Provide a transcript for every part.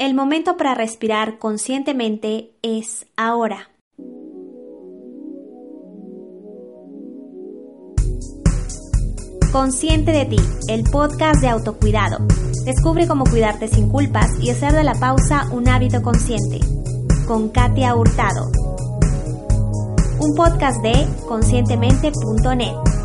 El momento para respirar conscientemente es ahora. Consciente de ti, el podcast de autocuidado. Descubre cómo cuidarte sin culpas y hacer de la pausa un hábito consciente. Con Katia Hurtado. Un podcast de conscientemente.net.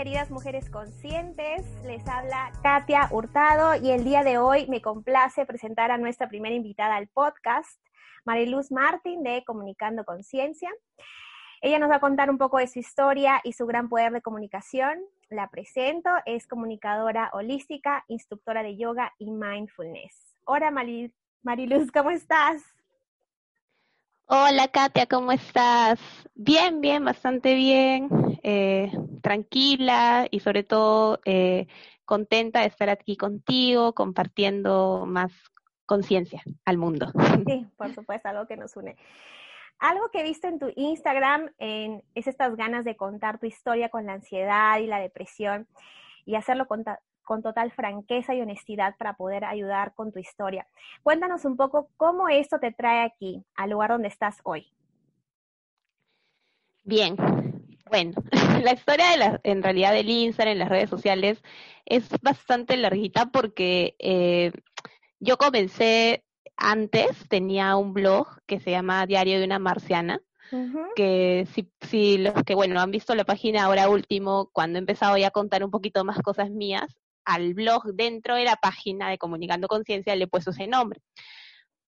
queridas mujeres conscientes, les habla Katia Hurtado y el día de hoy me complace presentar a nuestra primera invitada al podcast, Mariluz Martín de Comunicando Conciencia. Ella nos va a contar un poco de su historia y su gran poder de comunicación. La presento, es comunicadora holística, instructora de yoga y mindfulness. Hola Mariluz, ¿cómo estás? Hola Katia, ¿cómo estás? Bien, bien, bastante bien, eh, tranquila y sobre todo eh, contenta de estar aquí contigo, compartiendo más conciencia al mundo. Sí, por supuesto, algo que nos une. Algo que he visto en tu Instagram es estas ganas de contar tu historia con la ansiedad y la depresión y hacerlo con, con total franqueza y honestidad para poder ayudar con tu historia. Cuéntanos un poco cómo esto te trae aquí, al lugar donde estás hoy. Bien, bueno, la historia de la, en realidad del Instagram en las redes sociales es bastante larguita porque eh, yo comencé antes, tenía un blog que se llama Diario de una Marciana, que si, si, los que, bueno, han visto la página ahora último, cuando he empezado ya a contar un poquito más cosas mías, al blog dentro de la página de Comunicando Conciencia le he puesto ese nombre.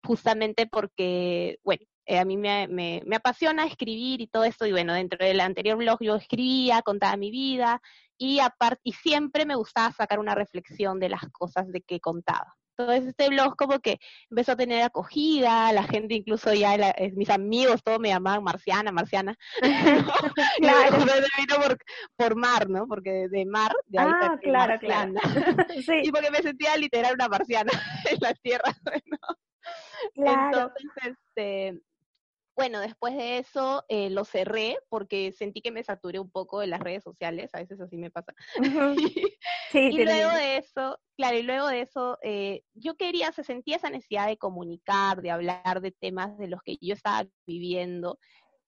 Justamente porque, bueno, eh, a mí me, apasiona escribir y todo esto, y bueno, dentro del anterior blog yo escribía, contaba mi vida, y, aparte, y siempre me gustaba sacar una reflexión de las cosas de que contaba. Entonces este blog como que empezó a tener acogida, la gente incluso ya, eh, mis amigos todos me llamaban Marciana, Marciana. claro. vino por, por mar, ¿no? Porque de mar, de ahí ah, claro, claro. sí. Y porque me sentía literal una marciana en la tierra, ¿no? Claro. Entonces, este, bueno, después de eso eh, lo cerré porque sentí que me saturé un poco de las redes sociales, a veces así me pasa. sí, y luego de eso, claro, y luego de eso, eh, yo quería, se sentía esa necesidad de comunicar, de hablar de temas de los que yo estaba viviendo.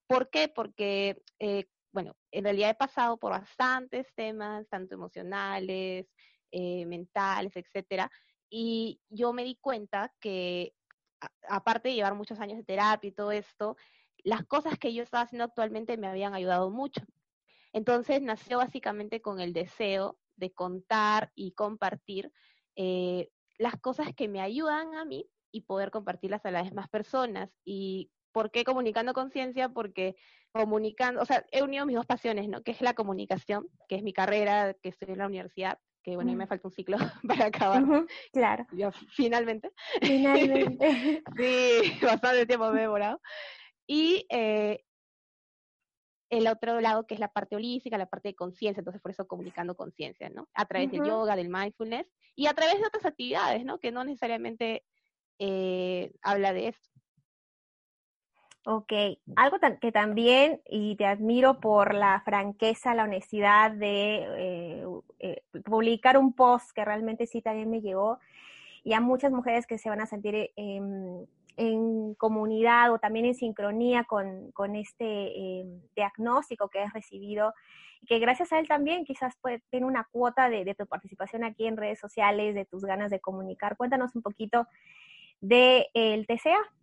¿Por qué? Porque, eh, bueno, en realidad he pasado por bastantes temas, tanto emocionales, mentales, etcétera, y yo me di cuenta que aparte de llevar muchos años de terapia y todo esto, las cosas que yo estaba haciendo actualmente me habían ayudado mucho. Entonces nació básicamente con el deseo de contar y compartir eh, las cosas que me ayudan a mí y poder compartirlas a las demás personas. ¿Y por qué comunicando conciencia? Porque comunicando, o sea, he unido mis dos pasiones, ¿no? Que es la comunicación, que es mi carrera, que estoy en la universidad, que bueno, a mí me falta un ciclo para acabar. claro. finalmente. Finalmente. sí, bastante tiempo me he demorado. Y eh, el otro lado que es la parte holística, la parte de conciencia, entonces por eso comunicando conciencia, ¿no? A través del yoga, del mindfulness y a través de otras actividades, ¿no? Que no necesariamente eh, habla de esto. Ok, algo que también, y te admiro por la franqueza, la honestidad de eh, eh, publicar un post que realmente sí también me llegó, y a muchas mujeres que se van a sentir em, en comunidad o también en sincronía con, este em, diagnóstico que has recibido, y que gracias a él también quizás puede tener una cuota de, de tu participación aquí en redes sociales, de tus ganas de comunicar. Cuéntanos un poquito del de, TCA.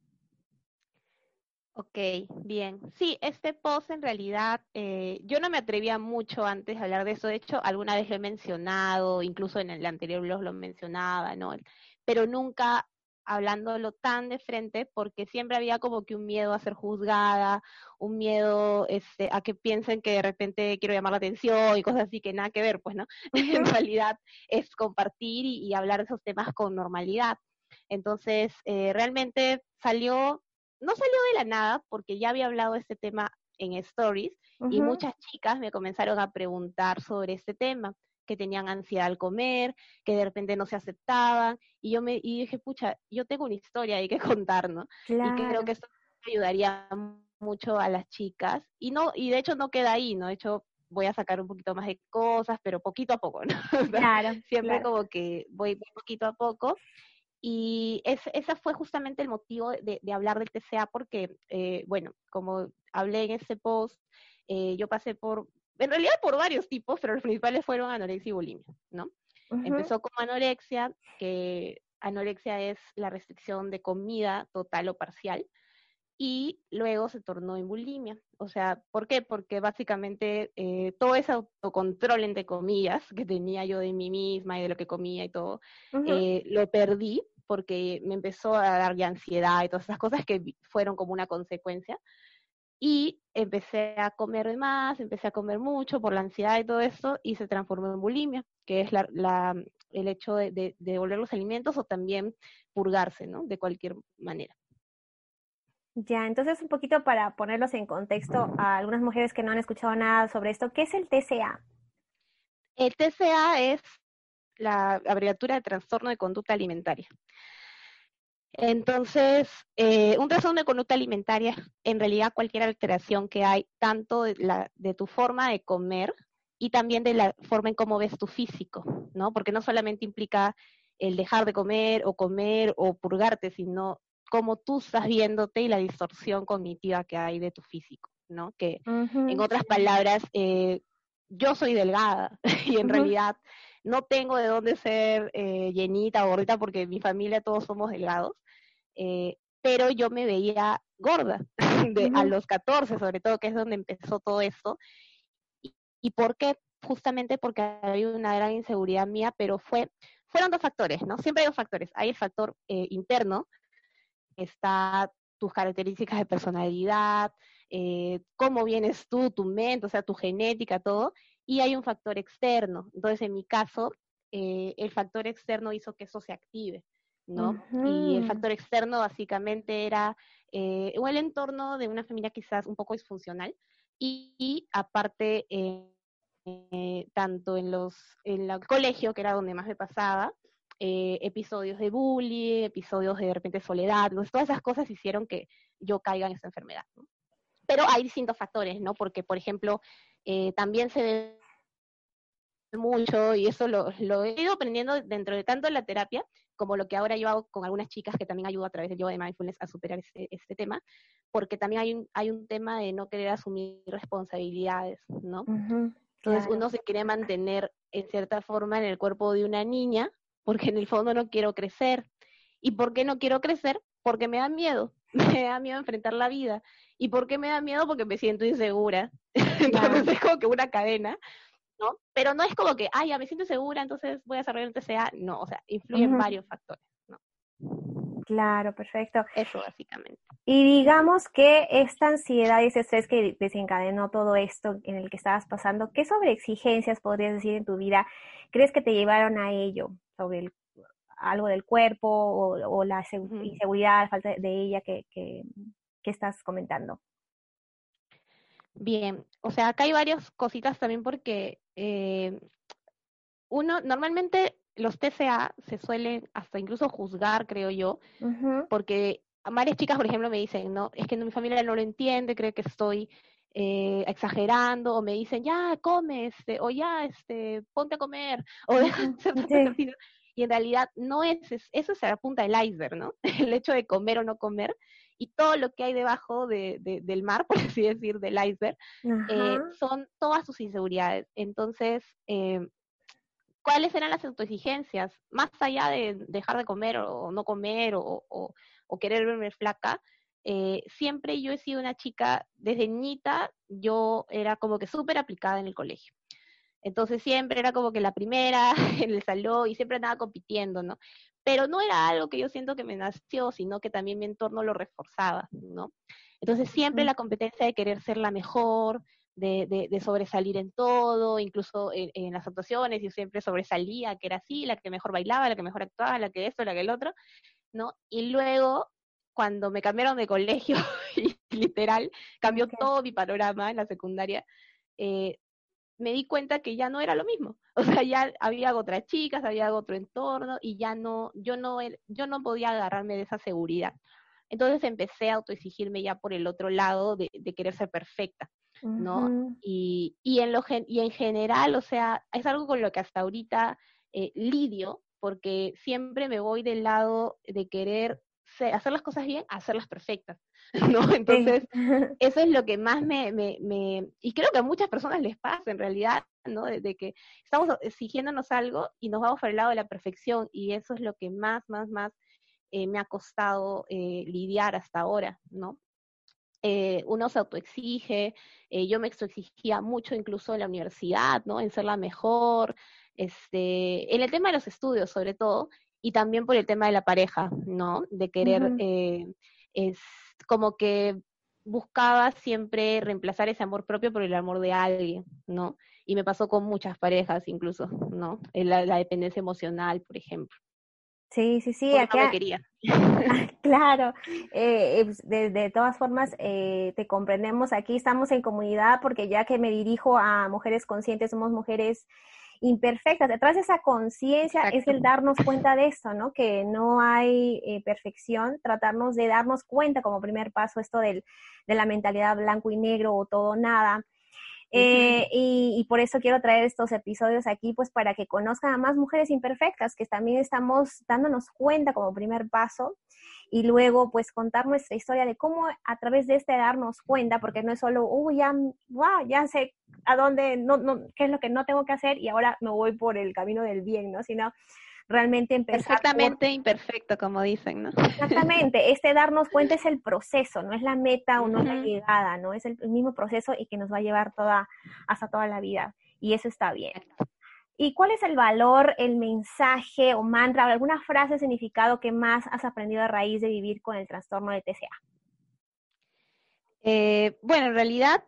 Ok, bien. Sí, este post en realidad, eh, yo no me atrevía mucho antes a hablar de eso. De hecho, alguna vez lo he mencionado, incluso en el anterior blog lo mencionaba, ¿no? Pero nunca hablándolo tan de frente porque siempre había como que un miedo a ser juzgada, un miedo este, a que piensen que de repente quiero llamar la atención y cosas así que nada que ver, pues, ¿no? en realidad es compartir y, hablar de esos temas con normalidad. Entonces, eh, realmente salió, no salió de la nada porque ya había hablado de este tema en stories y muchas chicas me comenzaron a preguntar sobre este tema que tenían ansiedad al comer, que de repente no se aceptaban, y yo me y dije, pucha, yo tengo una historia hay que contar, ¿no? Y creo que esto ayudaría mucho a las chicas, y no, y de hecho no queda ahí, ¿no? De hecho, voy a sacar un poquito más de cosas, pero poquito a poco, ¿no? Claro. Siempre como que voy poquito a poco. Y ese fue justamente el motivo de, hablar del TCA, porque, eh, bueno, como hablé en ese post, eh, yo pasé por en realidad por varios tipos, pero los principales fueron anorexia y bulimia, ¿no? Empezó como anorexia, que anorexia es la restricción de comida total o parcial, y luego se tornó en bulimia. O sea, ¿por qué? Porque básicamente eh, todo ese autocontrol, entre comillas, que tenía yo de mí misma y de lo que comía y todo, eh, lo perdí porque me empezó a dar ya ansiedad y todas esas cosas que fueron como una consecuencia y empecé a comer más, empecé a comer mucho por la ansiedad y todo eso, y se transformó en bulimia, que es la, el hecho de, de, devolver los alimentos o también purgarse, ¿no? De cualquier manera. Ya, entonces un poquito para ponerlos en contexto a algunas mujeres que no han escuchado nada sobre esto, ¿qué es el TCA? El TCA es la abreviatura de trastorno de conducta alimentaria. Entonces, eh, un trastorno de conducta alimentaria, en realidad cualquier alteración que hay, tanto de, la, de tu forma de comer y también de la forma en cómo ves tu físico, ¿no? Porque no solamente implica el dejar de comer o comer o purgarte, sino cómo tú estás viéndote y la distorsión cognitiva que hay de tu físico, ¿no? Que, en otras palabras, eh, yo soy delgada y en realidad no tengo de dónde ser eh, llenita o gordita porque mi familia todos somos delgados, eh, pero yo me veía gorda de, a los 14 sobre todo, que es donde empezó todo esto. ¿Y, por qué? Justamente porque había una gran inseguridad mía, pero fue, fueron dos factores, ¿no? Siempre hay dos factores. Hay el factor eh, interno, está tus características de personalidad, eh, cómo vienes tú, tu mente, o sea, tu genética, todo, y hay un factor externo. Entonces, en mi caso, eh, el factor externo hizo que eso se active, ¿no? Y el factor externo básicamente era eh, el entorno de una familia quizás un poco disfuncional y, aparte, eh, tanto en los en el colegio, que era donde más me pasaba, episodios de bullying, episodios de, de repente soledad, todas esas cosas hicieron que yo caiga en esa enfermedad. Pero hay distintos factores, ¿no? Porque, por ejemplo, eh, también se ve mucho, y eso lo, he ido aprendiendo dentro de tanto la terapia, como lo que ahora yo hago con algunas chicas que también ayudo a través del yoga de mindfulness a superar este, este tema, porque también hay un, hay un tema de no querer asumir responsabilidades, ¿no? Entonces uno se quiere mantener en cierta forma en el cuerpo de una niña, porque en el fondo no quiero crecer. ¿Y por qué no quiero crecer? Porque me da miedo, me da miedo enfrentar la vida. ¿Y por qué me da miedo? Porque me siento insegura. entonces es como que una cadena, ¿no? Pero no es como que, ay, ya me siento segura, entonces voy a desarrollar un TCA. No, o sea, influyen varios factores, ¿no? Claro, perfecto. Eso básicamente. Y digamos que esta ansiedad y ese estrés que desencadenó todo esto en el que estabas pasando, ¿qué sobre exigencias podrías decir en tu vida crees que te llevaron a ello? Sobre algo del cuerpo o, la inseguridad, la falta de ella que, que, estás comentando. Bien, o sea, acá hay varias cositas también porque eh, uno, normalmente los TCA se suelen hasta incluso juzgar, creo yo, porque varias chicas, por ejemplo, me dicen, no, es que mi familia no lo entiende, cree que estoy eh, exagerando, o me dicen, ya, come, este, o ya, este, ponte a comer, o deja de hacer. Y en realidad no es, eso es la punta del iceberg, ¿no? El hecho de comer o no comer y todo lo que hay debajo de, del mar, por así decir, del iceberg, eh, son todas sus inseguridades. Entonces, eh, ¿cuáles eran las autoexigencias? Más allá de dejar de comer o no comer o, o, querer verme flaca, eh, siempre yo he sido una chica, desde niñita, yo era como que súper aplicada en el colegio. Entonces siempre era como que la primera en el salón y siempre andaba compitiendo, ¿no? pero no era algo que yo siento que me nació, sino que también mi entorno lo reforzaba, ¿no? Entonces siempre la competencia de querer ser la mejor, de, de, sobresalir en todo, incluso en, las actuaciones, yo siempre sobresalía, que era así, la que mejor bailaba, la que mejor actuaba, la que esto, la que el otro, ¿no? Y luego, cuando me cambiaron de colegio, y literal, cambió todo mi panorama en la secundaria, eh, me di cuenta que ya no era lo mismo. O sea, ya había otras chicas, había otro entorno y ya no, yo no, yo no podía agarrarme de esa seguridad. Entonces empecé a autoexigirme ya por el otro lado de, de querer ser perfecta. ¿no? y, y, en lo y en general, o sea, es algo con lo que hasta ahorita eh, lidio, porque siempre me voy del lado de querer hacer las cosas bien, hacerlas perfectas, ¿no? Entonces, eso es lo que más me, me, me, y creo que a muchas personas les pasa en realidad, ¿no? De, que estamos exigiéndonos algo y nos vamos por el lado de la perfección, y eso es lo que más, más, más eh, me ha costado eh, lidiar hasta ahora, ¿no? Eh, uno se autoexige, yo me exigía mucho incluso en la universidad, ¿no? En ser la mejor, este, en el tema de los estudios sobre todo, y también por el tema de la pareja, ¿no? De querer, eh, es como que buscaba siempre reemplazar ese amor propio por el amor de alguien, ¿no? Y me pasó con muchas parejas incluso, ¿no? La, la dependencia emocional, por ejemplo. Sí, sí, sí. Acá... quería. claro, eh, pues, de, todas formas eh, te comprendemos. Aquí estamos en comunidad porque ya que me dirijo a mujeres conscientes, somos mujeres imperfectas. Detrás de esa conciencia es el darnos cuenta de eso, ¿no? Que no hay eh, perfección, tratarnos de darnos cuenta como primer paso esto del, de la mentalidad blanco y negro o todo nada. Eh, y, por eso quiero traer estos episodios aquí, pues para que conozcan a más mujeres imperfectas, que también estamos dándonos cuenta como primer paso, y luego pues contar nuestra historia de cómo a través de este darnos cuenta, porque no es solo, uy, ya, wow, ya sé a dónde, no, no, qué es lo que no tengo que hacer y ahora me voy por el camino del bien, ¿no? Sino realmente empezar. Perfectamente imperfecto, como dicen, ¿no? Exactamente, este darnos cuenta es el proceso, no es la meta o no es la llegada, ¿no? Es el, mismo proceso y que nos va a llevar toda, hasta toda la vida. Y eso está bien. ¿Y cuál es el valor, el mensaje o mantra o alguna frase significado que más has aprendido a raíz de vivir con el trastorno de TCA? Eh, bueno, en realidad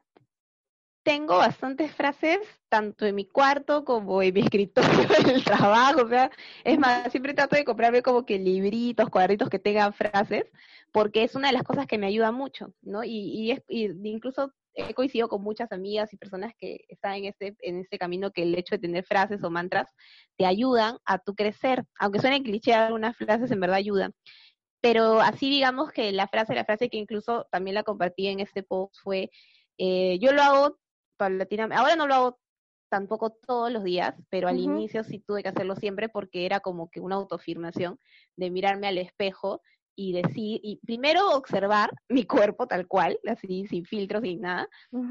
tengo bastantes frases, tanto en mi cuarto como en mi escritorio, en el trabajo, o sea, es más, siempre trato de comprarme como que libritos, cuadritos que tengan frases, porque es una de las cosas que me ayuda mucho, ¿no? Y, y, incluso he coincidido con muchas amigas y personas que están en este, en este camino que el hecho de tener frases o mantras te ayudan a tu crecer, aunque suenen cliché, algunas frases en verdad ayudan. Pero así digamos que la frase, la frase que incluso también la compartí en este post fue, eh, yo lo hago Ahora no lo hago tampoco todos los días, pero al inicio sí tuve que hacerlo siempre porque era como que una autoafirmación de mirarme al espejo y decir, y primero observar mi cuerpo tal cual, así sin filtros, sin nada,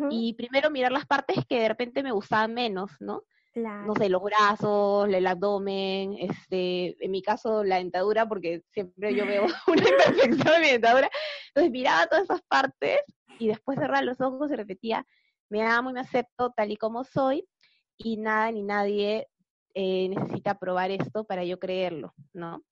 y primero mirar las partes que de repente me gustaban menos, ¿no? No sé, los brazos, el abdomen, este, en mi caso la dentadura, porque siempre yo veo una imperfección en mi dentadura. Entonces miraba todas esas partes y después cerraba los ojos y repetía, me amo y me acepto tal y como soy y nada ni nadie eh, necesita probar esto para yo creerlo, ¿no?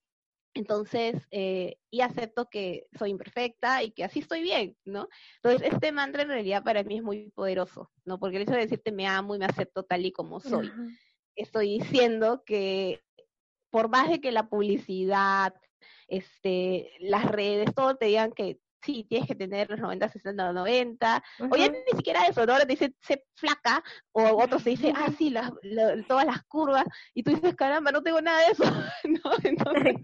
Entonces, eh, y acepto que soy imperfecta y que así estoy bien, ¿no? Entonces, este mantra en realidad para mí es muy poderoso, ¿no? Porque el hecho de decirte me amo y me acepto tal y como soy, estoy diciendo que por más de que la publicidad, este, las redes, todo te digan que sí, tienes que tener los 90, 60, 90, o ya ni siquiera eso, ¿no? ahora te dice, sé flaca, o otros te dice, ah, sí, las, todas las curvas, y tú dices, caramba, no tengo nada de eso, ¿no? Entonces,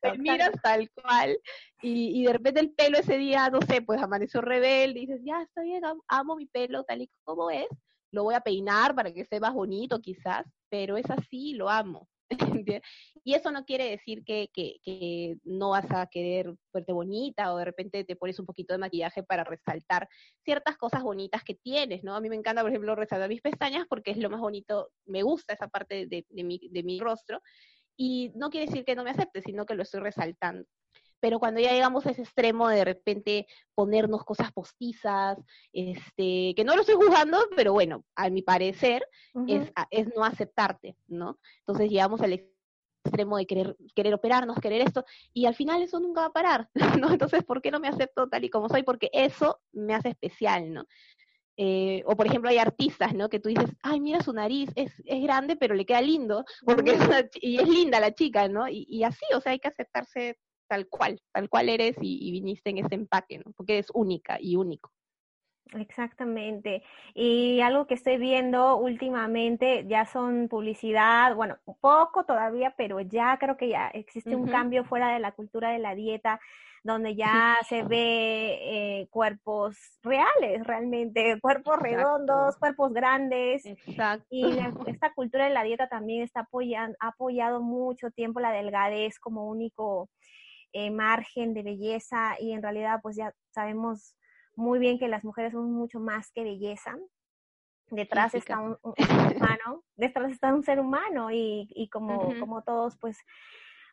te miras tal cual, y, y, de repente el pelo ese día, no sé, pues amaneció rebelde, y dices, ya, está bien, amo mi pelo tal y como es, lo voy a peinar para que esté más bonito quizás, pero es así, lo amo. y eso no quiere decir que, que, no vas a querer verte bonita o de repente te pones un poquito de maquillaje para resaltar ciertas cosas bonitas que tienes, ¿no? A mí me encanta, por ejemplo, resaltar mis pestañas porque es lo más bonito, me gusta esa parte de, de, mi, de mi rostro y no quiere decir que no me acepte, sino que lo estoy resaltando pero cuando ya llegamos a ese extremo de de repente ponernos cosas postizas, este, que no lo estoy juzgando, pero bueno, a mi parecer es, es no aceptarte, ¿no? Entonces llegamos al extremo de querer, querer operarnos, querer esto, y al final eso nunca va a parar, ¿no? Entonces, ¿por qué no me acepto tal y como soy? Porque eso me hace especial, ¿no? Eh, o por ejemplo hay artistas, ¿no? Que tú dices, ay, mira su nariz, es, es grande, pero le queda lindo, porque es y es linda la chica, ¿no? Y, y, así, o sea, hay que aceptarse tal cual, tal cual eres y, y viniste en ese empaque, ¿no? Porque es única y único. Exactamente. Y algo que estoy viendo últimamente ya son publicidad, bueno, un poco todavía, pero ya creo que ya existe un cambio fuera de la cultura de la dieta, donde ya se ve eh, cuerpos reales, realmente, cuerpos redondos, cuerpos grandes. Exacto. Y esta cultura de la dieta también está apoyando, ha apoyado mucho tiempo la delgadez como único eh, margen de belleza y en realidad pues ya sabemos muy bien que las mujeres son mucho más que belleza. Detrás está un, un, humano, detrás está un ser humano y, y como, uh -huh. como todos, pues,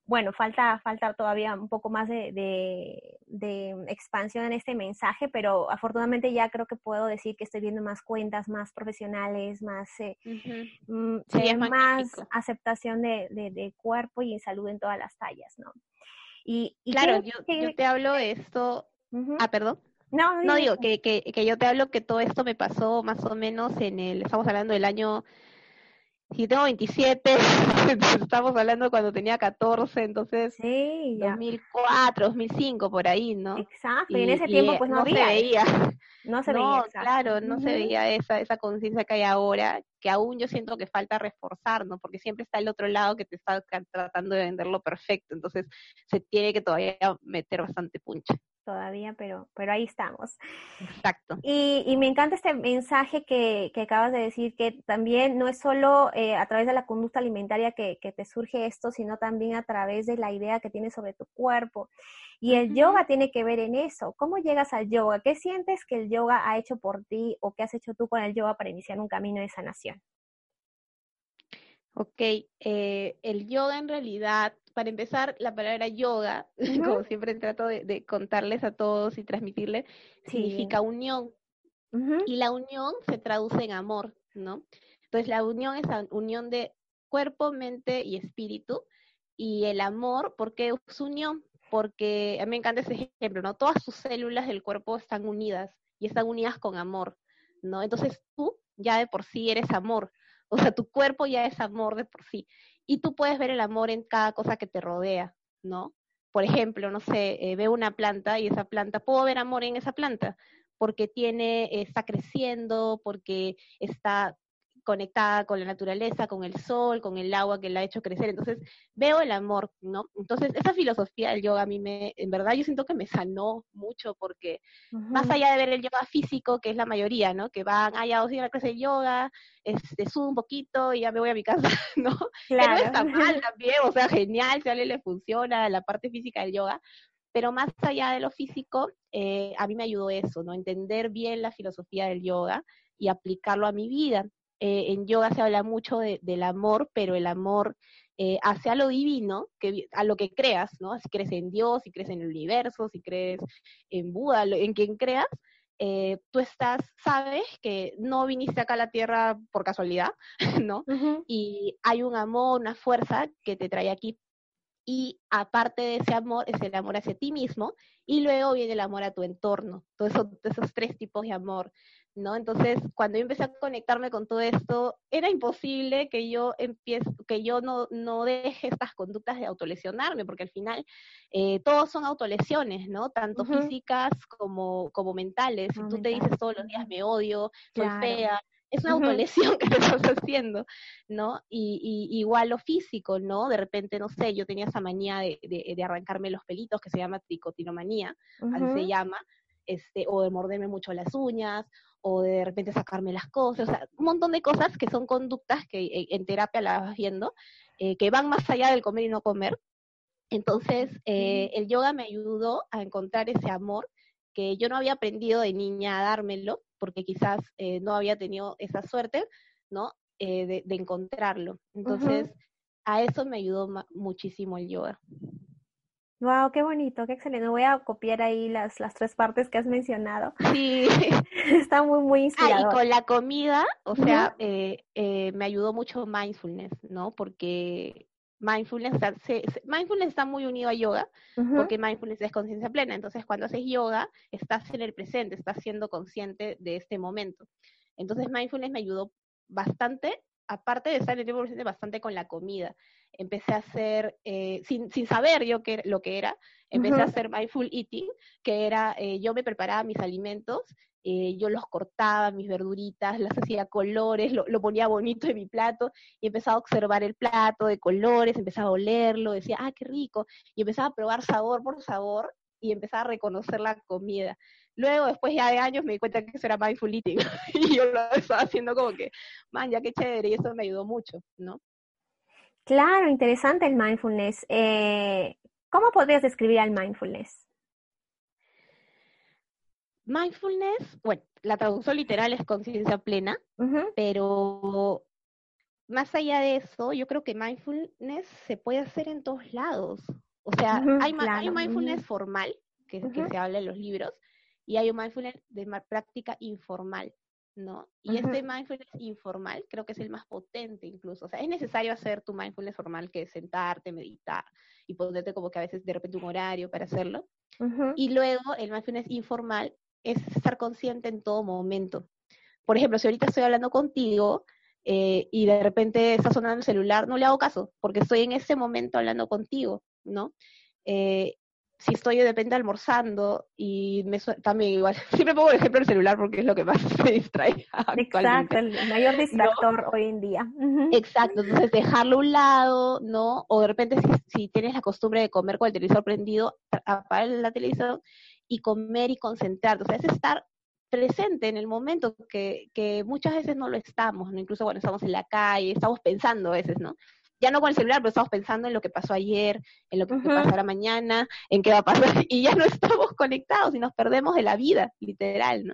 bueno, falta, falta todavía un poco más de, de, de, expansión en este mensaje, pero afortunadamente ya creo que puedo decir que estoy viendo más cuentas, más profesionales, más, eh, uh -huh. sí, eh, más aceptación de, de, cuerpo y salud en todas las tallas, ¿no? Y, y claro, yo, que, yo, te hablo esto. Uh -huh. Ah, perdón. No, no digo que, que, que, yo te hablo que todo esto me pasó más o menos en el, estamos hablando del año, si tengo 27, estamos hablando cuando tenía 14, entonces sí, ya. 2004, 2005, por ahí, ¿no? Exacto, y, y en ese tiempo pues no, no había. Se veía. No se no, veía. Exacto. Claro, no uh -huh. se veía esa, esa conciencia que hay ahora, que aún yo siento que falta reforzar, ¿no? Porque siempre está el otro lado que te está tratando de vender lo perfecto, entonces se tiene que todavía meter bastante puncha todavía, pero, pero ahí estamos. Exacto. Y, y me encanta este mensaje que, que, acabas de decir, que también no es solo eh, a través de la conducta alimentaria que, que, te surge esto, sino también a través de la idea que tienes sobre tu cuerpo. Y el uh -huh. yoga tiene que ver en eso. ¿Cómo llegas al yoga? ¿Qué sientes que el yoga ha hecho por ti o qué has hecho tú con el yoga para iniciar un camino de sanación? Ok, eh, el yoga en realidad para empezar, la palabra yoga, uh -huh. como siempre trato de, de, contarles a todos y transmitirles, sí. significa unión. Uh -huh. Y la unión se traduce en amor, ¿no? Entonces la unión es la unión de cuerpo, mente y espíritu. Y el amor, ¿por qué es unión? Porque a mí me encanta ese ejemplo, ¿no? Todas sus células del cuerpo están unidas y están unidas con amor, ¿no? Entonces tú ya de por sí eres amor. O sea, tu cuerpo ya es amor de por sí y tú puedes ver el amor en cada cosa que te rodea, ¿no? Por ejemplo, no sé, eh, veo una planta y esa planta, puedo ver amor en esa planta porque tiene, está creciendo, porque está conectada con la naturaleza, con el sol, con el agua que la ha hecho crecer. Entonces, veo el amor, ¿no? Entonces, esa filosofía del yoga a mí me, en verdad, yo siento que me sanó mucho porque uh -huh. más allá de ver el yoga físico, que es la mayoría, ¿no? Que van, ah, ya días a clase de yoga, este, subo un poquito y ya me voy a mi casa, ¿no? Claro. Que no está mal también, o sea, genial, si a alguien le funciona la parte física del yoga, pero más allá de lo físico, eh, a mí me ayudó eso, ¿no? Entender bien la filosofía del yoga y aplicarlo a mi vida eh, en yoga se habla mucho de, del amor, pero el amor eh, hacia lo divino, que, a lo que creas, ¿no? Si crees en Dios, si crees en el universo, si crees en Buda, en quien creas, eh, tú estás, sabes que no viniste acá a la tierra por casualidad, ¿no? Uh -huh. Y hay un amor, una fuerza que te trae aquí. Y aparte de ese amor, es el amor hacia ti mismo, y luego viene el amor a tu entorno. Todos esos, esos tres tipos de amor. ¿No? Entonces, cuando yo empecé a conectarme con todo esto, era imposible que yo empiece, que yo no, no deje estas conductas de autolesionarme, porque al final eh, todos son autolesiones, ¿no? Tanto uh -huh. físicas como, como mentales. Si tú te dices todos los días me odio, soy claro. fea, es una autolesión que te estás haciendo, ¿no? Y, y, igual lo físico, ¿no? De repente, no sé, yo tenía esa manía de, de, de arrancarme los pelitos que se llama tricotinomanía, uh -huh. así se llama, este, o de morderme mucho las uñas, o de repente sacarme las cosas, o sea, un montón de cosas que son conductas que eh, en terapia las vas viendo, eh, que van más allá del comer y no comer. Entonces, eh, el yoga me ayudó a encontrar ese amor que yo no había aprendido de niña a dármelo, porque quizás eh, no había tenido esa suerte, ¿no? De, de, encontrarlo. Entonces, uh -huh. a eso me ayudó muchísimo el yoga. Wow, qué bonito, qué excelente. Voy a copiar ahí las, las tres partes que has mencionado. Sí. Está muy, muy inspirador. Ah, y con la comida, o sea, uh -huh. eh, eh, me ayudó mucho mindfulness, ¿no? Porque mindfulness, mindfulness está muy unido a yoga, porque mindfulness es conciencia plena. Entonces, cuando haces yoga, estás en el presente, estás siendo consciente de este momento. Entonces, mindfulness me ayudó bastante, aparte de estar en el tiempo presente, bastante con la comida. Empecé a hacer, eh, sin, sin, saber yo qué, lo que era, empecé a hacer mindful eating, que era, eh, yo me preparaba mis alimentos eh, yo los cortaba, mis verduritas, las hacía colores, lo, ponía bonito en mi plato y empezaba a observar el plato de colores, empezaba a olerlo, decía, ah, qué rico, y empezaba a probar sabor por sabor y empezaba a reconocer la comida. Luego, después ya de años, me di cuenta que eso era mindful eating y yo lo estaba haciendo como que, man, ya qué chévere, y eso me ayudó mucho, ¿no? Claro, interesante el mindfulness. Eh, ¿Cómo podrías describir al mindfulness? Mindfulness, bueno, la traducción literal es conciencia plena, pero más allá de eso, yo creo que mindfulness se puede hacer en todos lados. O sea, hay, un mindfulness formal, que, que, se habla en los libros, y hay un mindfulness de práctica informal, ¿no? Y este mindfulness informal creo que es el más potente incluso. O sea, es necesario hacer tu mindfulness formal, que es sentarte, meditar y ponerte como que a veces de repente un horario para hacerlo. Y luego el mindfulness informal es estar consciente en todo momento. Por ejemplo, si ahorita estoy hablando contigo eh, y de repente está sonando el celular, no le hago caso, porque estoy en ese momento hablando contigo, ¿no? Eh, si estoy de repente almorzando y me también igual, siempre pongo el ejemplo del celular porque es lo que más me distrae. Exacto, el mayor distractor hoy en día. Exacto, entonces dejarlo a un lado, ¿no? O de repente si, si, tienes la costumbre de comer con el televisor prendido, apagar la televisión y comer y concentrarte. O sea, es estar presente en el momento que, que muchas veces no lo estamos, ¿no? Incluso cuando estamos en la calle, estamos pensando a veces, ¿no? Ya no con el celular, pero estamos pensando en lo que pasó ayer, en lo que pasará mañana, en qué va a pasar, y ya no estamos conectados y nos perdemos de la vida, literal, ¿no?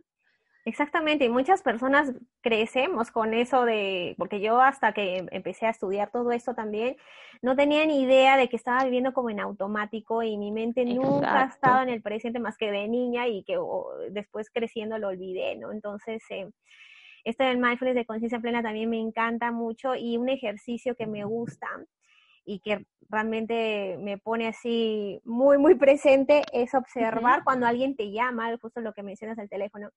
Exactamente, y muchas personas crecemos con eso de, porque yo hasta que empecé a estudiar todo esto también, no tenía ni idea de que estaba viviendo como en automático y mi mente nunca ha estado en el presente más que de niña y que después creciendo lo olvidé, ¿no? Entonces, eh, esto del mindfulness de conciencia plena también me encanta mucho y un ejercicio que me gusta y que realmente me pone así muy, muy presente es observar cuando alguien te llama, justo lo que mencionas el teléfono,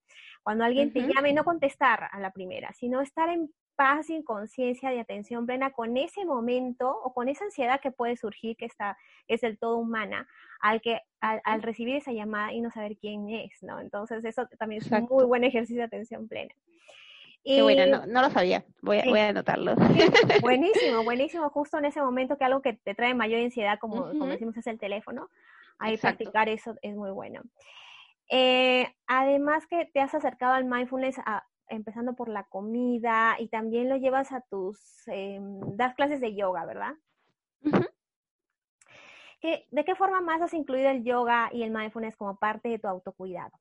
cuando alguien te llama y no contestar a la primera, sino estar en paz y conciencia de atención plena con ese momento o con esa ansiedad que puede surgir, que está, es del todo humana, al, que, al, recibir esa llamada y no saber quién es, ¿no? Entonces eso también es un muy buen ejercicio de atención plena. Qué bueno, no, lo sabía, voy a, voy a anotarlo. buenísimo, buenísimo, justo en ese momento que algo que te trae mayor ansiedad, como, como decimos, es el teléfono, ahí practicar eso es muy bueno. Eh, además que te has acercado al mindfulness empezando por la comida y también lo llevas a tus, eh, das clases de yoga, ¿verdad? ¿De qué forma más has incluido el yoga y el mindfulness como parte de tu autocuidado?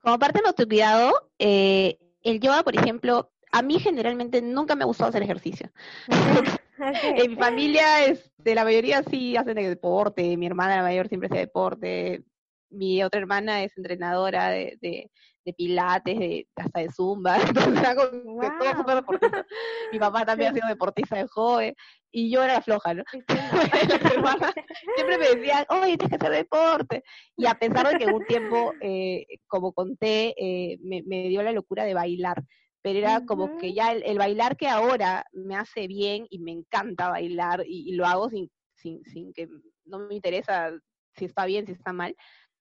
Como parte de nuestro cuidado, eh, el yoga, por ejemplo, a mí generalmente nunca me ha gustado hacer ejercicio. en mi familia, es, de la mayoría sí hacen deporte, mi hermana la mayor siempre hace deporte, mi otra hermana es entrenadora de, de, pilates, de, hasta de zumba, entonces hago todo Mi papá también ha sido deportista de joven, y yo era floja, ¿no? siempre me decían, oye, tienes que hacer deporte. Y a pesar de que un tiempo, eh, como conté, eh, me, dio la locura de bailar, pero era como que ya el, bailar que ahora me hace bien y me encanta bailar y, lo hago sin, sin, sin que no me interesa si está bien, si está mal,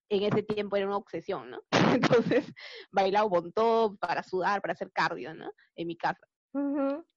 en ese tiempo era una obsesión, ¿no? Entonces bailaba un montón para sudar, para hacer cardio, ¿no? En mi casa.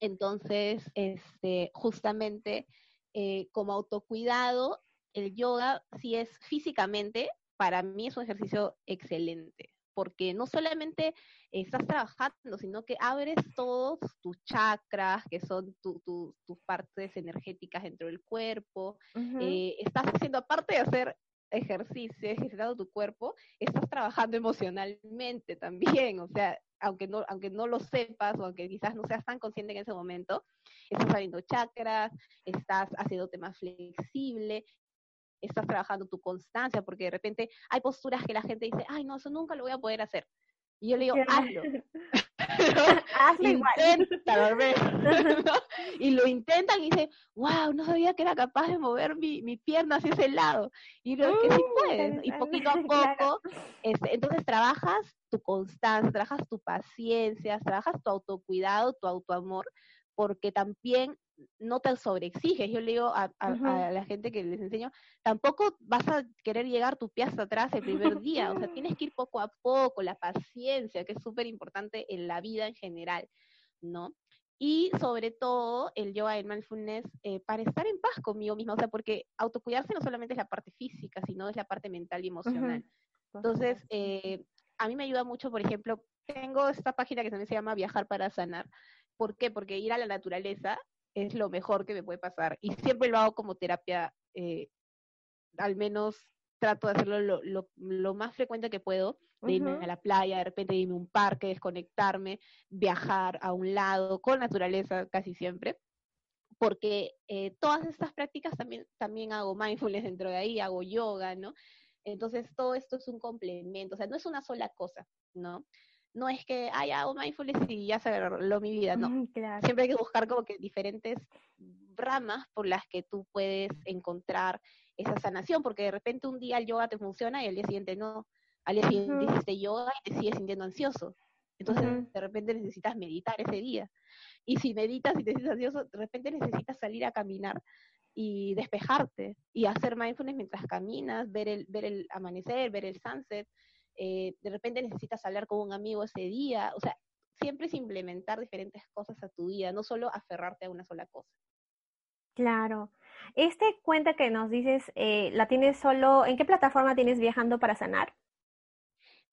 Entonces, este, justamente eh, como autocuidado, el yoga, si es físicamente, para mí es un ejercicio excelente, porque no solamente estás trabajando, sino que abres todos tus chakras, que son tus partes energéticas dentro del cuerpo, eh, estás haciendo, aparte de hacer ejercicio, ejercitando tu cuerpo, estás trabajando emocionalmente también, o sea, aunque no, aunque no lo sepas o aunque quizás no seas tan consciente en ese momento, estás abriendo chakras, estás haciéndote más flexible, estás trabajando tu constancia, porque de repente hay posturas que la gente dice, ay, no, eso nunca lo voy a poder hacer. Y yo le digo, hazlo. Intenta, Y lo intentan y dicen, wow, no sabía que era capaz de mover mi, mi pierna hacia ese lado. Y creo que sí puedes. Y poquito a poco, este, entonces trabajas tu constancia, trabajas tu paciencia, trabajas tu autocuidado, tu autoamor, porque también no te sobreexiges. Yo le digo a, la gente que les enseño, tampoco vas a querer llegar tu pie hasta atrás el primer día, o sea, tienes que ir poco a poco, la paciencia, que es súper importante en la vida en general, ¿no? Y sobre todo el yoga y mindfulness eh, para estar en paz conmigo misma, o sea, porque autocuidarse no solamente es la parte física, sino es la parte mental y emocional. Entonces, eh, a mí me ayuda mucho, por ejemplo, tengo esta página que también se llama Viajar para Sanar. ¿Por qué? Porque ir a la naturaleza es lo mejor que me puede pasar. Y siempre lo hago como terapia, eh, al menos trato de hacerlo lo, lo, más frecuente que puedo, de irme a la playa, de repente irme a un parque, desconectarme, viajar a un lado, con naturaleza casi siempre, porque eh, todas estas prácticas también, también hago mindfulness dentro de ahí, hago yoga, ¿no? Entonces todo esto es un complemento, o sea, no es una sola cosa, ¿no? No es que, haya hago mindfulness y ya se arregló mi vida, no. Siempre hay que buscar como que diferentes ramas por las que tú puedes encontrar esa sanación, porque de repente un día el yoga te funciona y al día siguiente no. Al día siguiente hiciste yoga y te sigues sintiendo ansioso. Entonces, de repente necesitas meditar ese día. Y si meditas y te sientes ansioso, de repente necesitas salir a caminar y despejarte y hacer mindfulness mientras caminas, ver el, ver el amanecer, ver el sunset, eh, de repente necesitas hablar con un amigo ese día, o sea, siempre es implementar diferentes cosas a tu vida, no solo aferrarte a una sola cosa. Claro. Este cuenta que nos dices, eh, ¿la tienes solo, en qué plataforma tienes Viajando para Sanar?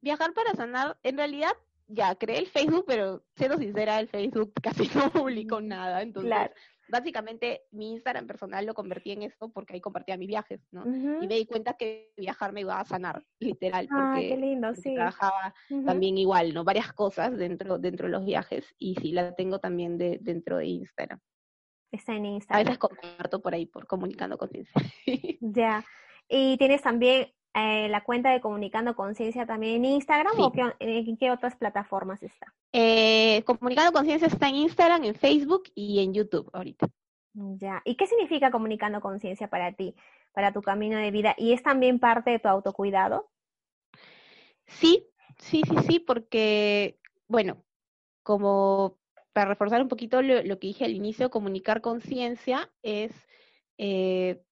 Viajar para Sanar, en realidad ya creé el Facebook, pero siendo sincera, el Facebook casi no publicó nada, entonces básicamente mi Instagram personal lo convertí en esto porque ahí compartía mis viajes, ¿no? Y me di cuenta que viajar me iba a sanar, literal, porque, qué lindo, sí. trabajaba también igual, ¿no? Varias cosas dentro, dentro de los viajes y sí, la tengo también de, dentro de Instagram. Está en Instagram. A veces comparto por ahí, por Comunicando Conciencia. ya. Y tienes también eh, la cuenta de Comunicando Conciencia también en Instagram o en qué otras plataformas está? Eh, Comunicando Conciencia está en Instagram, en Facebook y en YouTube ahorita. Ya. ¿Y qué significa Comunicando Conciencia para ti, para tu camino de vida? ¿Y es también parte de tu autocuidado? Sí, sí, sí, sí, porque, bueno, como para reforzar un poquito lo, que dije al inicio, comunicar conciencia es eh,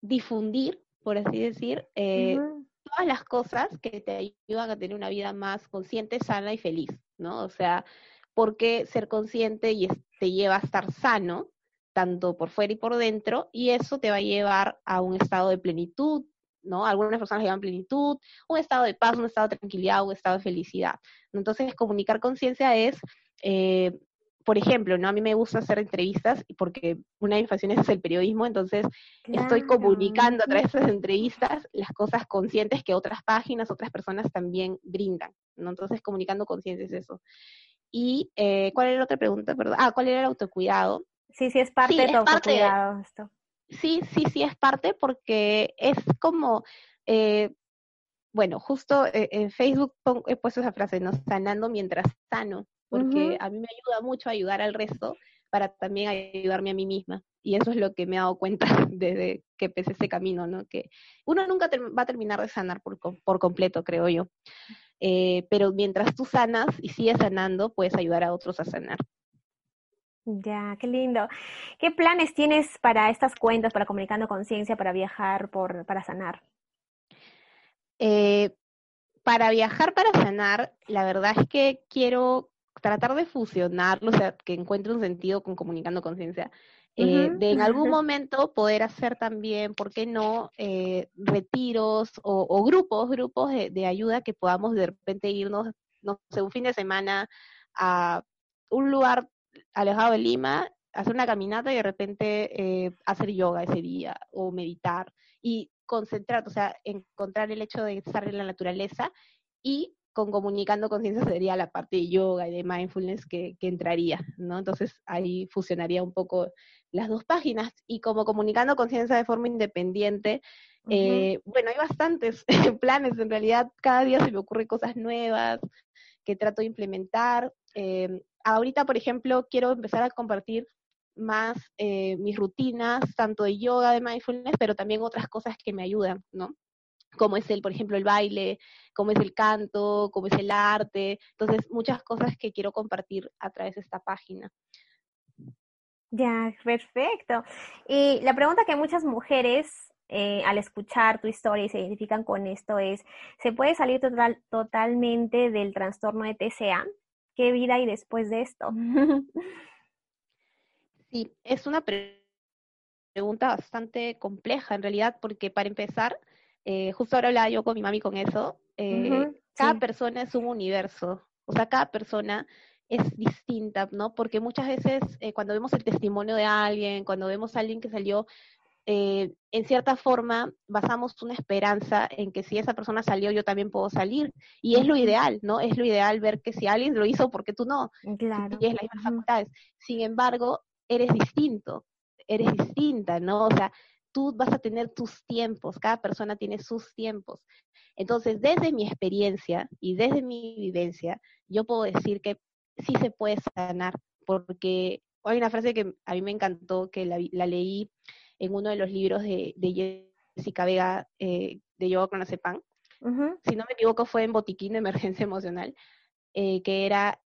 difundir por así decir, eh, todas las cosas que te ayudan a tener una vida más consciente, sana y feliz, ¿no? O sea, porque ser consciente y te lleva a estar sano, tanto por fuera y por dentro, y eso te va a llevar a un estado de plenitud, ¿no? Algunas personas llevan plenitud, un estado de paz, un estado de tranquilidad, un estado de felicidad. Entonces, comunicar conciencia es eh, por ejemplo, ¿no? A mí me gusta hacer entrevistas porque una de mis pasiones es el periodismo, entonces estoy comunicando a través de esas entrevistas las cosas conscientes que otras páginas, otras personas también brindan, ¿no? Entonces, comunicando conciencia es eso. Y, eh, ¿cuál era la otra pregunta? Perdón. Ah, ¿cuál era el autocuidado? Sí, sí, es parte de tu autocuidado esto. Sí, sí, sí, es parte porque es como... Eh, bueno, justo eh, en Facebook he puesto esa frase, ¿no? Sanando mientras sano porque a mí me ayuda mucho a ayudar al resto para también ayudarme a mí misma. Y eso es lo que me he dado cuenta desde que empecé ese camino, ¿no? Que uno nunca va a terminar de sanar por, por completo, creo yo. Eh, pero mientras tú sanas y sigues sanando, puedes ayudar a otros a sanar. Ya, qué lindo. ¿Qué planes tienes para estas cuentas, para Comunicando Conciencia, para viajar, por, para sanar? Eh, para viajar, para sanar, la verdad es que quiero tratar de fusionarlo, o sea, que encuentre un sentido con comunicando conciencia. Eh, de en algún momento poder hacer también, ¿por qué no?, eh, retiros o, grupos, grupos de, ayuda que podamos de repente irnos, no sé, un fin de semana a un lugar alejado de Lima, hacer una caminata y de repente eh, hacer yoga ese día o meditar y concentrar, o sea, encontrar el hecho de estar en la naturaleza y con comunicando conciencia sería la parte de yoga y de mindfulness que, entraría, ¿no? Entonces ahí fusionaría un poco las dos páginas y como comunicando conciencia de forma independiente, Eh, bueno, hay bastantes planes, en realidad cada día se me ocurren cosas nuevas que trato de implementar. Eh, ahorita, por ejemplo, quiero empezar a compartir más eh, mis rutinas, tanto de yoga, de mindfulness, pero también otras cosas que me ayudan, ¿no? Como es el, por ejemplo, el baile, como es el canto, como es el arte. Entonces, muchas cosas que quiero compartir a través de esta página. Ya, perfecto. Y la pregunta que muchas mujeres eh, al escuchar tu historia y se identifican con esto es, ¿se puede salir total, totalmente del trastorno de TCA? ¿Qué vida hay después de esto? Sí, es una pregunta bastante compleja en realidad, porque para empezar, eh, justo ahora hablaba yo con mi mami con eso, eh, cada persona es un universo, o sea, cada persona es distinta, ¿no? Porque muchas veces eh, cuando vemos el testimonio de alguien, cuando vemos a alguien que salió, en cierta forma basamos una esperanza en que si esa persona salió, yo también puedo salir. Y es lo ideal, ¿no? Es lo ideal ver que si alguien lo hizo, ¿por qué tú no? Claro. Y es las mismas facultades. Sin embargo, eres distinto, eres distinta, ¿no? O sea, tú vas a tener tus tiempos, cada persona tiene sus tiempos. Entonces, desde mi experiencia y desde mi vivencia, yo puedo decir que sí se puede sanar, porque hay una frase que a mí me encantó, que la, leí en uno de los libros de, Jessica Vega, eh, de Yoga con Acepan. Si no me equivoco, fue en Botiquín de Emergencia Emocional, eh, que era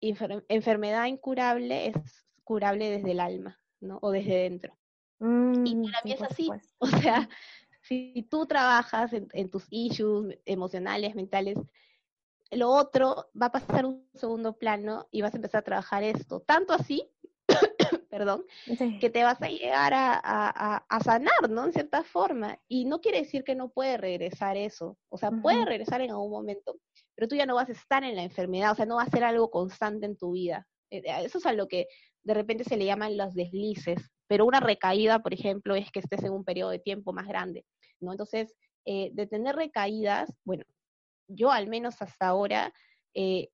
enfermedad incurable es curable desde el alma, ¿no? O desde dentro. Y mm, para mí es así. O sea, si tú trabajas en, tus issues emocionales, mentales, lo otro va a pasar un segundo plano y vas a empezar a trabajar esto. Tanto así, perdón, que te vas a llegar a, a, sanar, ¿no? En cierta forma. Y no quiere decir que no puede regresar eso. O sea, puede regresar en algún momento, pero tú ya no vas a estar en la enfermedad, o sea, no va a ser algo constante en tu vida. Eh, eso es a lo que de repente se le llaman los deslices, pero una recaída, por ejemplo, es que estés en un periodo de tiempo más grande, ¿no? Entonces, eh, de tener recaídas, bueno, yo al menos hasta ahora eh,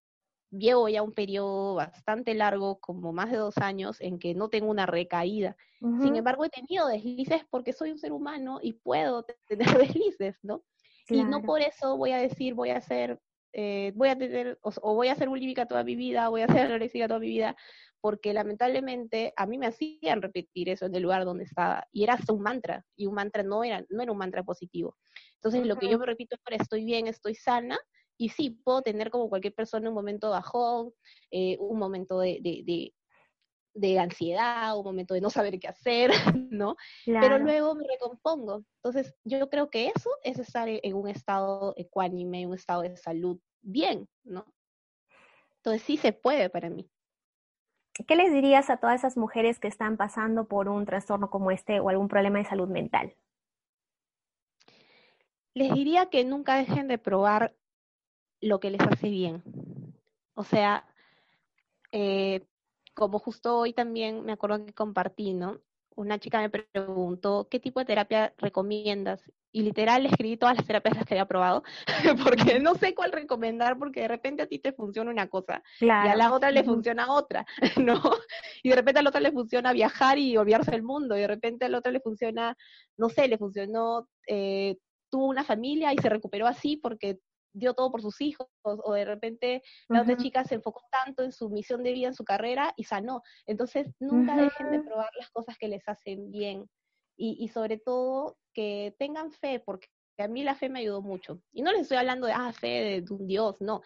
llevo ya un periodo bastante largo, como más de dos años, en que no tengo una recaída. Sin embargo, he tenido deslices porque soy un ser humano y puedo tener deslices, ¿no? Y no por eso voy a decir, voy a hacer, eh, voy a tener, o, o, voy a ser bulímica toda mi vida, voy a ser anoréxica toda mi vida, porque lamentablemente a mí me hacían repetir eso en el lugar donde estaba y era hasta un mantra y un mantra no era, no era un mantra positivo. Entonces lo que yo me repito es, estoy bien, estoy sana y sí, puedo tener como cualquier persona un momento bajón, eh, un momento de, de, de, ansiedad, un momento de no saber qué hacer, ¿no? Pero luego me recompongo. Entonces yo creo que eso es estar en un estado ecuánime, un estado de salud bien, ¿no? Entonces sí se puede para mí. ¿Qué les dirías a todas esas mujeres que están pasando por un trastorno como este o algún problema de salud mental? Les diría que nunca dejen de probar lo que les hace bien. O sea, eh, como justo hoy también me acuerdo que compartí, ¿no? Una chica me preguntó, ¿qué tipo de terapia recomiendas? Y literal escribí todas las terapias que había probado, porque no sé cuál recomendar, porque de repente a ti te funciona una cosa y a la otra le funciona otra, ¿no? Y de repente a la otra le funciona viajar y olvidarse del mundo, y de repente a la otra le funciona, no sé, le funcionó, eh, tuvo una familia y se recuperó así porque dio todo por sus hijos, o de repente la otra chica se enfocó tanto en su misión de vida, en su carrera, y sanó. Entonces, nunca dejen de probar las cosas que les hacen bien y, sobre todo que tengan fe, porque a mí la fe me ayudó mucho. Y no les estoy hablando de, ah, fe de, un Dios, no.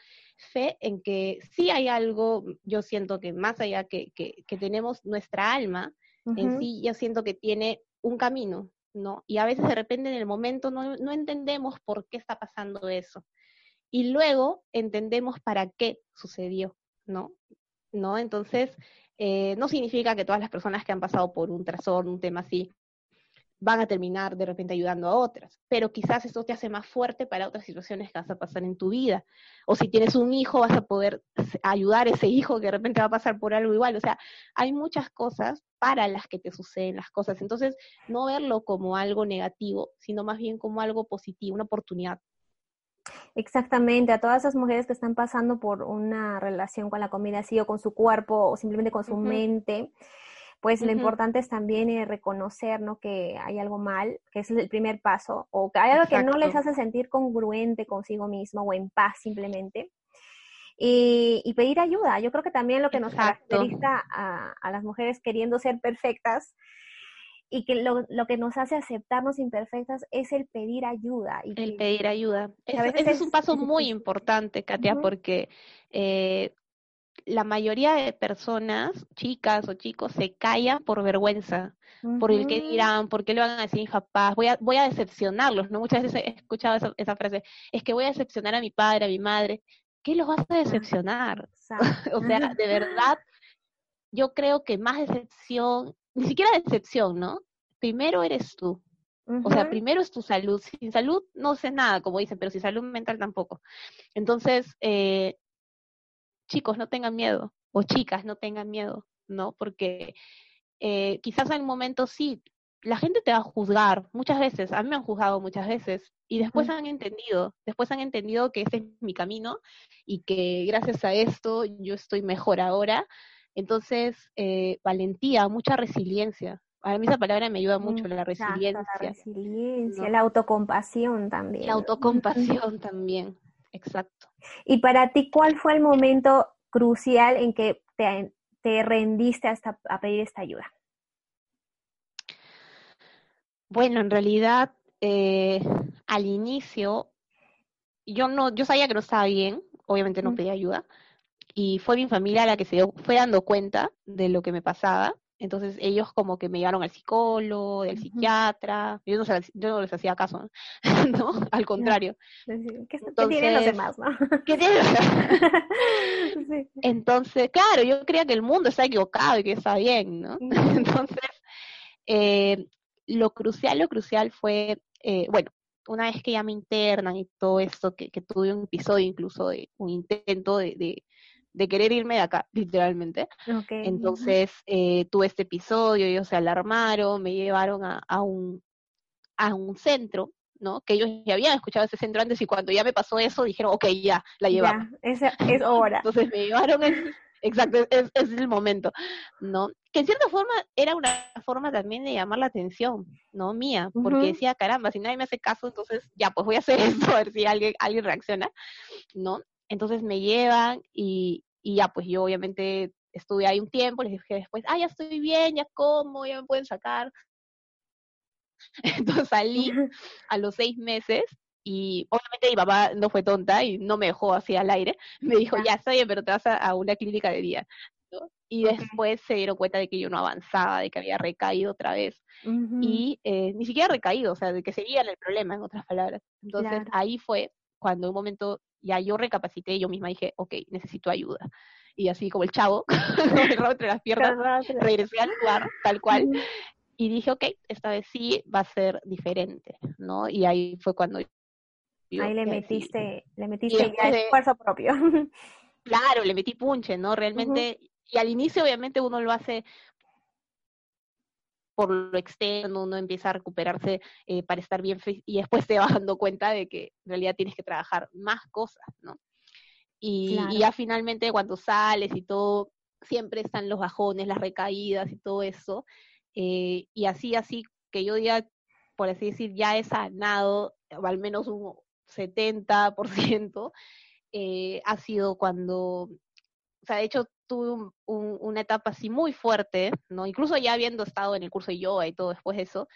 Fe en que sí hay algo, yo siento que más allá que, que, tenemos nuestra alma, en sí yo siento que tiene un camino, ¿no? Y a veces de repente en el momento no, no entendemos por qué está pasando eso. Y luego entendemos para qué sucedió, ¿no? ¿No? Entonces, eh, no significa que todas las personas que han pasado por un trastorno, un tema así, van a terminar de repente ayudando a otras, pero quizás eso te hace más fuerte para otras situaciones que vas a pasar en tu vida. O si tienes un hijo, vas a poder ayudar a ese hijo que de repente va a pasar por algo igual. O sea, hay muchas cosas para las que te suceden las cosas. Entonces, no verlo como algo negativo, sino más bien como algo positivo, una oportunidad. Exactamente, a todas esas mujeres que están pasando por una relación con la comida así o con su cuerpo o simplemente con su mente pues lo importante es también eh, reconocer, ¿no? Que hay algo mal, que ese es el primer paso, o que hay algo que no les hace sentir congruente consigo mismo o en paz simplemente. Y, pedir ayuda. Yo creo que también lo que nos caracteriza a, a, las mujeres queriendo ser perfectas y que lo, lo, que nos hace aceptarnos imperfectas es el pedir ayuda. Y el pedir ayuda. ese es, un paso muy importante, Katia, porque eh, la mayoría de personas, chicas o chicos, se callan por vergüenza, por el que dirán, por qué le van a decir mis papás, voy a, voy a decepcionarlos, ¿no? Muchas veces he escuchado esa, esa frase, es que voy a decepcionar a mi padre, a mi madre. ¿Qué los vas a decepcionar? o sea, de verdad, yo creo que más decepción, ni siquiera decepción, ¿no? Primero eres tú. O sea, primero es tu salud. Sin salud no sé nada, como dicen, pero sin salud mental tampoco. Entonces, eh, chicos, no tengan miedo, o chicas, no tengan miedo, ¿no? Porque eh, quizás en un momento sí, la gente te va a juzgar muchas veces, a mí me han juzgado muchas veces, y después han entendido, después han entendido que ese es mi camino y que gracias a esto yo estoy mejor ahora. Entonces, eh, valentía, mucha resiliencia. A mí esa palabra me ayuda mucho, la resiliencia. La resiliencia, la autocompasión también. La autocompasión también, exacto. Y para ti, ¿cuál fue el momento crucial en que te, te rendiste hasta a pedir esta ayuda? Bueno, en realidad, eh, al inicio, yo no, yo sabía que no estaba bien, obviamente no pedí ayuda, y fue mi familia la que se fue dando cuenta de lo que me pasaba, entonces ellos como que me llevaron al psicólogo, al psiquiatra, yo no, yo les hacía caso, ¿no? Al contrario. ¿Qué, tienen los demás, no? ¿Qué tienen los demás? Entonces, claro, yo creía que el mundo está equivocado y que está bien, ¿no? Entonces, eh, lo crucial, lo crucial fue, eh, bueno, una vez que ya me internan y todo esto, que, que tuve un episodio incluso de un intento de, de, de querer irme de acá, literalmente. Entonces eh, tuve este episodio, ellos se alarmaron, me llevaron a, a, un, a un centro, ¿no? Que ellos ya habían escuchado ese centro antes y cuando ya me pasó eso dijeron, ok, ya, la llevamos. Ya, es, hora. Entonces me llevaron, exacto, es, es, el momento, ¿no? Que en cierta forma era una forma también de llamar la atención, ¿no? Mía, porque decía, caramba, si nadie me hace caso, entonces ya, pues voy a hacer esto, a ver si alguien, alguien reacciona, ¿no? Entonces me llevan y, y ya, pues yo obviamente estuve ahí un tiempo, les dije después, ah, ya estoy bien, ya como, ya me pueden sacar. Entonces salí a los seis meses y obviamente mi papá no fue tonta y no me dejó así al aire. Me dijo, ya está bien, pero te vas a, una clínica de día. Y después se dieron cuenta de que yo no avanzaba, de que había recaído otra vez. Y eh, ni siquiera recaído, o sea, de que seguía en el problema, en otras palabras. Entonces ahí fue cuando en un momento ya yo recapacité, yo misma dije, ok, necesito ayuda. Y así como el chavo, entre las piernas, regresé al lugar, tal cual. Y dije, ok, esta vez sí va a ser diferente, ¿no? Y ahí fue cuando... ahí le metiste, le metiste ya esfuerzo propio. claro, le metí punche, ¿no? Realmente, y al inicio obviamente uno lo hace por lo externo, uno empieza a recuperarse eh, para estar bien y después te vas dando cuenta de que en realidad tienes que trabajar más cosas, ¿no? Y, ya finalmente cuando sales y todo, siempre están los bajones, las recaídas y todo eso. Eh, y así, así, que yo diga, por así decir, ya he sanado, o al menos un 70%, eh, ha sido cuando, o sea, de hecho, tuve una etapa así muy fuerte, ¿no? Incluso ya habiendo estado en el curso de yoga y todo después de eso,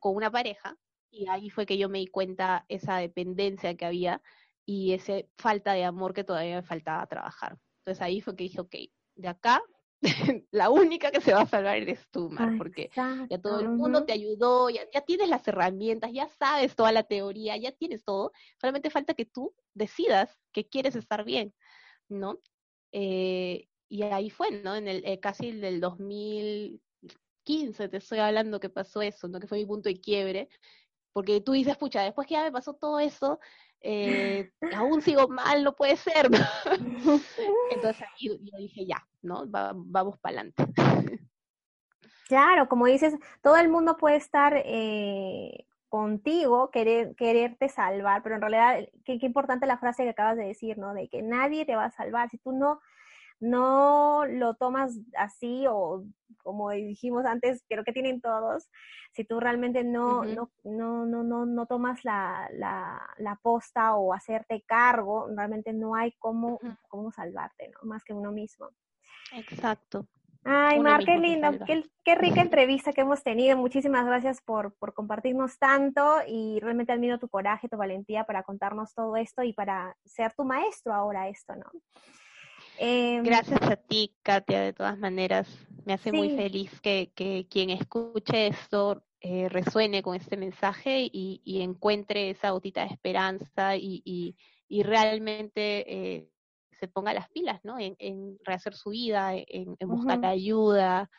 con una pareja, y ahí fue que yo me di cuenta esa dependencia que había y esa falta de amor que todavía me faltaba trabajar. Entonces ahí fue que dije, ok, de acá la única que se va a salvar eres tú, Mar, porque ya todo el mundo te ayudó, ya, ya, tienes las herramientas, ya sabes toda la teoría, ya tienes todo, solamente falta que tú decidas que quieres estar bien, ¿no? Eh, y ahí fue, ¿no? En el eh, casi del 2015 te estoy hablando que pasó eso, ¿no? Que fue mi punto de quiebre, porque tú dices, pucha, después que ya me pasó todo eso, eh, aún sigo mal, no puede ser. Entonces ahí yo dije, ya, ¿no? vamos para adelante. Claro, como dices, todo el mundo puede estar eh, contigo, querer, quererte salvar, pero en realidad, qué, qué importante la frase que acabas de decir, ¿no? De que nadie te va a salvar. Si tú no no lo tomas así o como dijimos antes, creo que tienen todos, si tú realmente no, no, no, no, no, no, tomas la, la, la, posta o hacerte cargo, realmente no hay cómo, cómo salvarte, ¿no? Más que uno mismo. Exacto. Ay, Mar, qué lindo, qué, rica entrevista que hemos tenido. Muchísimas gracias por, por, compartirnos tanto y realmente admiro tu coraje, tu valentía para contarnos todo esto y para ser tu maestro ahora esto, ¿no? Em, gracias a ti, Katia, de todas maneras. Me hace muy feliz que, que, quien escuche esto eh, resuene con este mensaje y, y, encuentre esa gotita de esperanza y, y, y realmente eh, se ponga las pilas, ¿no? En, en rehacer su vida, en, buscar ayuda,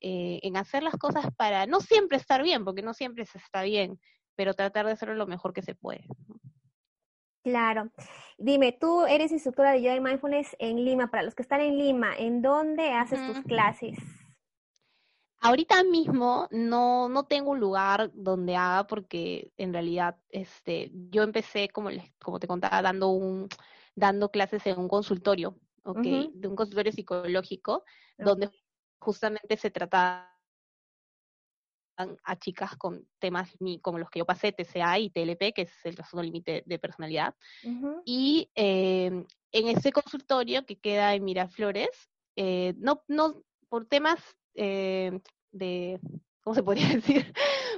eh, en hacer las cosas para no siempre estar bien, porque no siempre se está bien, pero tratar de hacerlo lo mejor que se puede. Claro. Dime, tú eres instructora de yoga y mindfulness en Lima. Para los que están en Lima, ¿en dónde haces tus clases? Ahorita mismo no, no tengo un lugar donde haga porque en realidad este, yo empecé, como, les, como te contaba, dando un, dando clases en un consultorio, ¿ok? De un consultorio psicológico, donde justamente se trataba a chicas con temas como los que yo pasé, TCA y TLP, que es el trastorno límite de personalidad. Y em, en ese consultorio que queda en Miraflores, eh, no, no, por temas eh, de, ¿cómo se podría decir?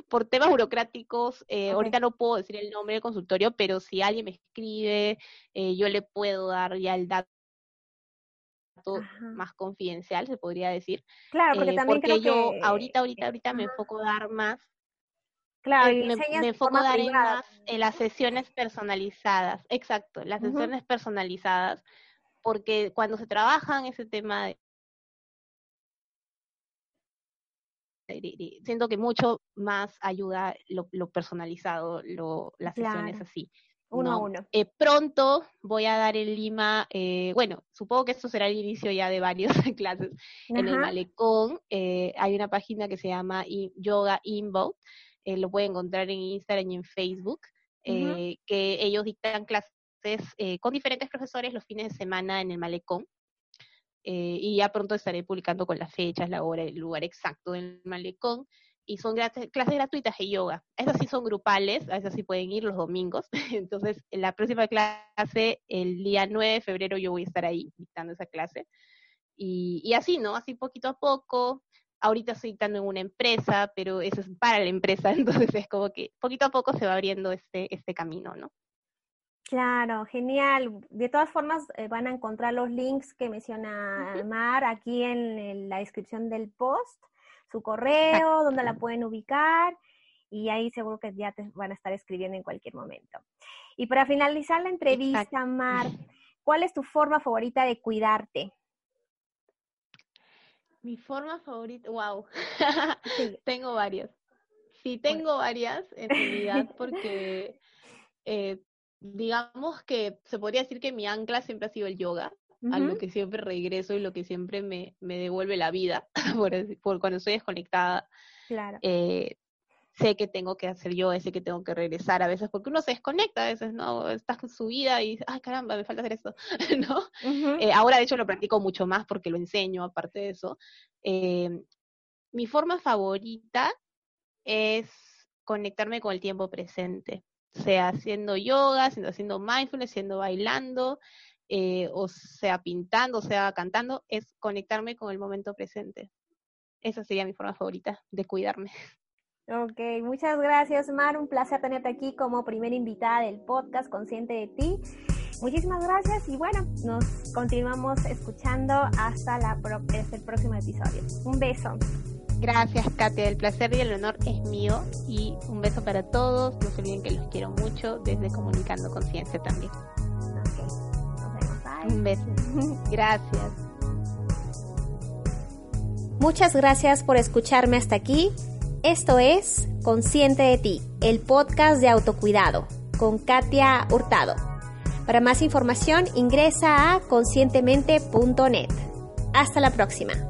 por temas burocráticos, eh, ahorita no puedo decir el nombre del consultorio, pero si alguien me escribe, eh, yo le puedo dar ya el dato más confidencial, se podría decir. Claro, porque eh, también porque yo ahorita, ahorita, ahorita me enfoco a dar más. Claro, me, me, enfoco a dar más en las sesiones personalizadas, exacto, las sesiones personalizadas, porque cuando se trabaja en ese tema de siento que mucho más ayuda lo, personalizado, lo, las sesiones así. Uno a uno. Eh, pronto voy a dar en Lima, eh, bueno, supongo que esto será el inicio ya de varias clases en el Malecón. Eh, hay una página que se llama Yoga Invo, lo pueden encontrar en Instagram y en Facebook, que ellos dictan clases con diferentes profesores los fines de semana en el Malecón. Eh, y ya pronto estaré publicando con las fechas, la hora, el lugar exacto del malecón. Y son clases gratuitas de yoga. Esas sí son grupales, a esas sí pueden ir los domingos. Entonces, en la próxima clase, el día 9 de febrero, yo voy a estar ahí dictando esa clase. Y, y así, ¿no? Así poquito a poco. Ahorita estoy dictando en una empresa, pero eso es para la empresa, entonces es como que poquito a poco se va abriendo este, este camino, ¿no? Claro, genial. De todas formas, eh, van a encontrar los links que menciona Mar aquí en, la descripción del post, su correo, donde la pueden ubicar y ahí seguro que ya te van a estar escribiendo en cualquier momento. Y para finalizar la entrevista, Mar, ¿cuál es tu forma favorita de cuidarte? Mi forma favorita, wow, tengo varias. Sí, tengo varias en realidad porque eh, digamos que se podría decir que mi ancla siempre ha sido el yoga, a lo que siempre regreso y lo que siempre me, me devuelve la vida, por, cuando estoy desconectada. Claro. Eh, sé que tengo que hacer yoga, sé que tengo que regresar a veces, porque uno se desconecta a veces, ¿no? Estás con su vida y, ay, caramba, me falta hacer esto, ¿no? Eh, ahora, de hecho, lo practico mucho más porque lo enseño, aparte de eso. Eh, mi forma favorita es conectarme con el tiempo presente sea haciendo yoga, haciendo mindfulness, siendo bailando, eh, o sea pintando, o sea cantando, es conectarme con el momento presente. Esa sería mi forma favorita de cuidarme. Ok, muchas gracias Mar, un placer tenerte aquí como primera invitada del podcast Consciente de ti. Muchísimas gracias y bueno, nos continuamos escuchando hasta, la hasta el próximo episodio. Un beso. Gracias, Katia. El placer y el honor es mío. Y un beso para todos. No se olviden que los quiero mucho desde Comunicando Conciencia también. Un beso. Gracias. Muchas gracias por escucharme hasta aquí. Esto es Consciente de ti, el podcast de autocuidado con Katia Hurtado. Para más información ingresa a conscientemente.net. Hasta la próxima.